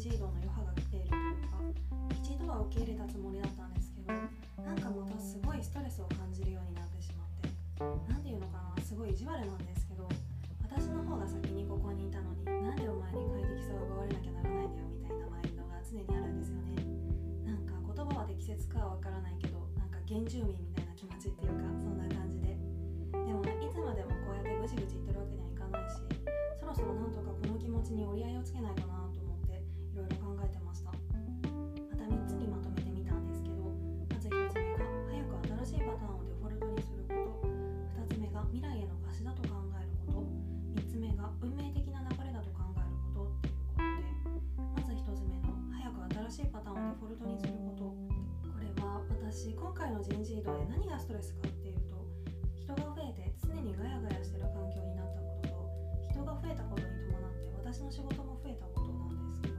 近また数ヶ月前の人事異動の余波が来ているというか一度は受け入れたつもりだったんですけどなんかまたすごいストレスを感じるようになってしまって何て言うのかなすごい意地悪なんですけど私の方が先にここにいたのになんでお前に快適さを奪われなきゃならないんだよみたいなマインドが常にあるんですよねなんか言葉は適切かはわからないけどなんか原住民みたいな気持ちっていうかそんな感じででもねいつまでもこうやってぐちぐち言ってるわけにはいかないしそろそろなんとかこの気持ちに折り合いをつけないと今回の人事異動で何がストレスかっていうと人が増えて常にガヤガヤしてる環境になったことと人が増えたことに伴って私の仕事も増えたことなんですけど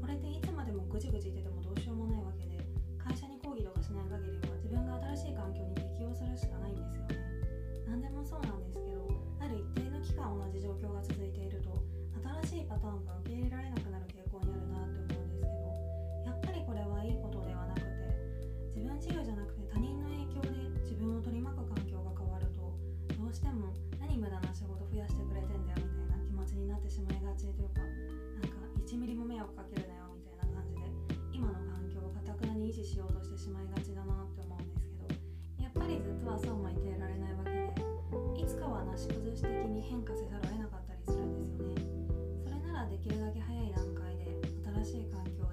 これっていつまでもぐじぐじ言っててもしてしまいがちだなって思うんですけどやっぱりずっとはそうも言っていられないわけでいつかはなし崩し的に変化せざるを得なかったりするんですよね。それならできるだけ早い段階で新しい環境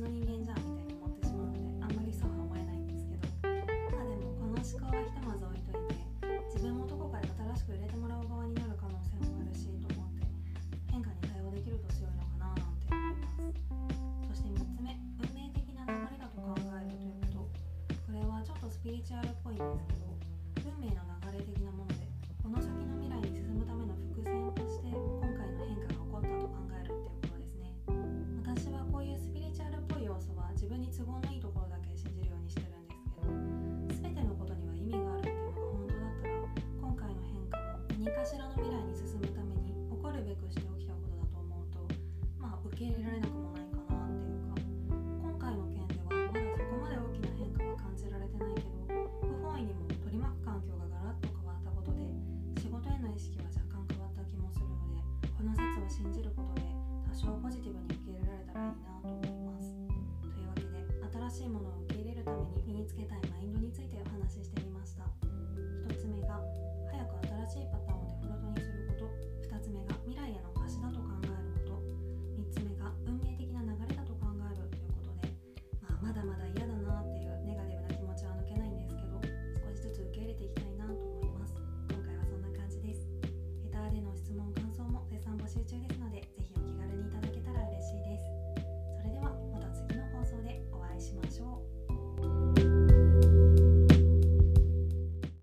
の人間じゃんみたいに思ってしまうのであんまりそうは思えないんですけどまあでもこの思考はひとまず置いといて自分もどこかで新しく入れてもらう側になる可能性もあるしと思って変化に対応できると強いのかななんて思いますそして3つ目運命的な流れだと考えるということこれはちょっとスピリチュアルっぽいんですけどしらの未来に進むために起こるべくして起きたことだと思うとまあ受け入れられなくもないかなっていうか今回の件ではまだそこまで大きな変化は感じられてないけど不本意にも取り巻く環境がガラッと変わったことで仕事への意識は若干変わった気もするのでこの説を信じることで多少ポジティブに受け入れられたらいいなと思いますというわけで新しいものを受け入れるために身につけたいマインドについてお話ししてみました1つ目が早く新しいパターンを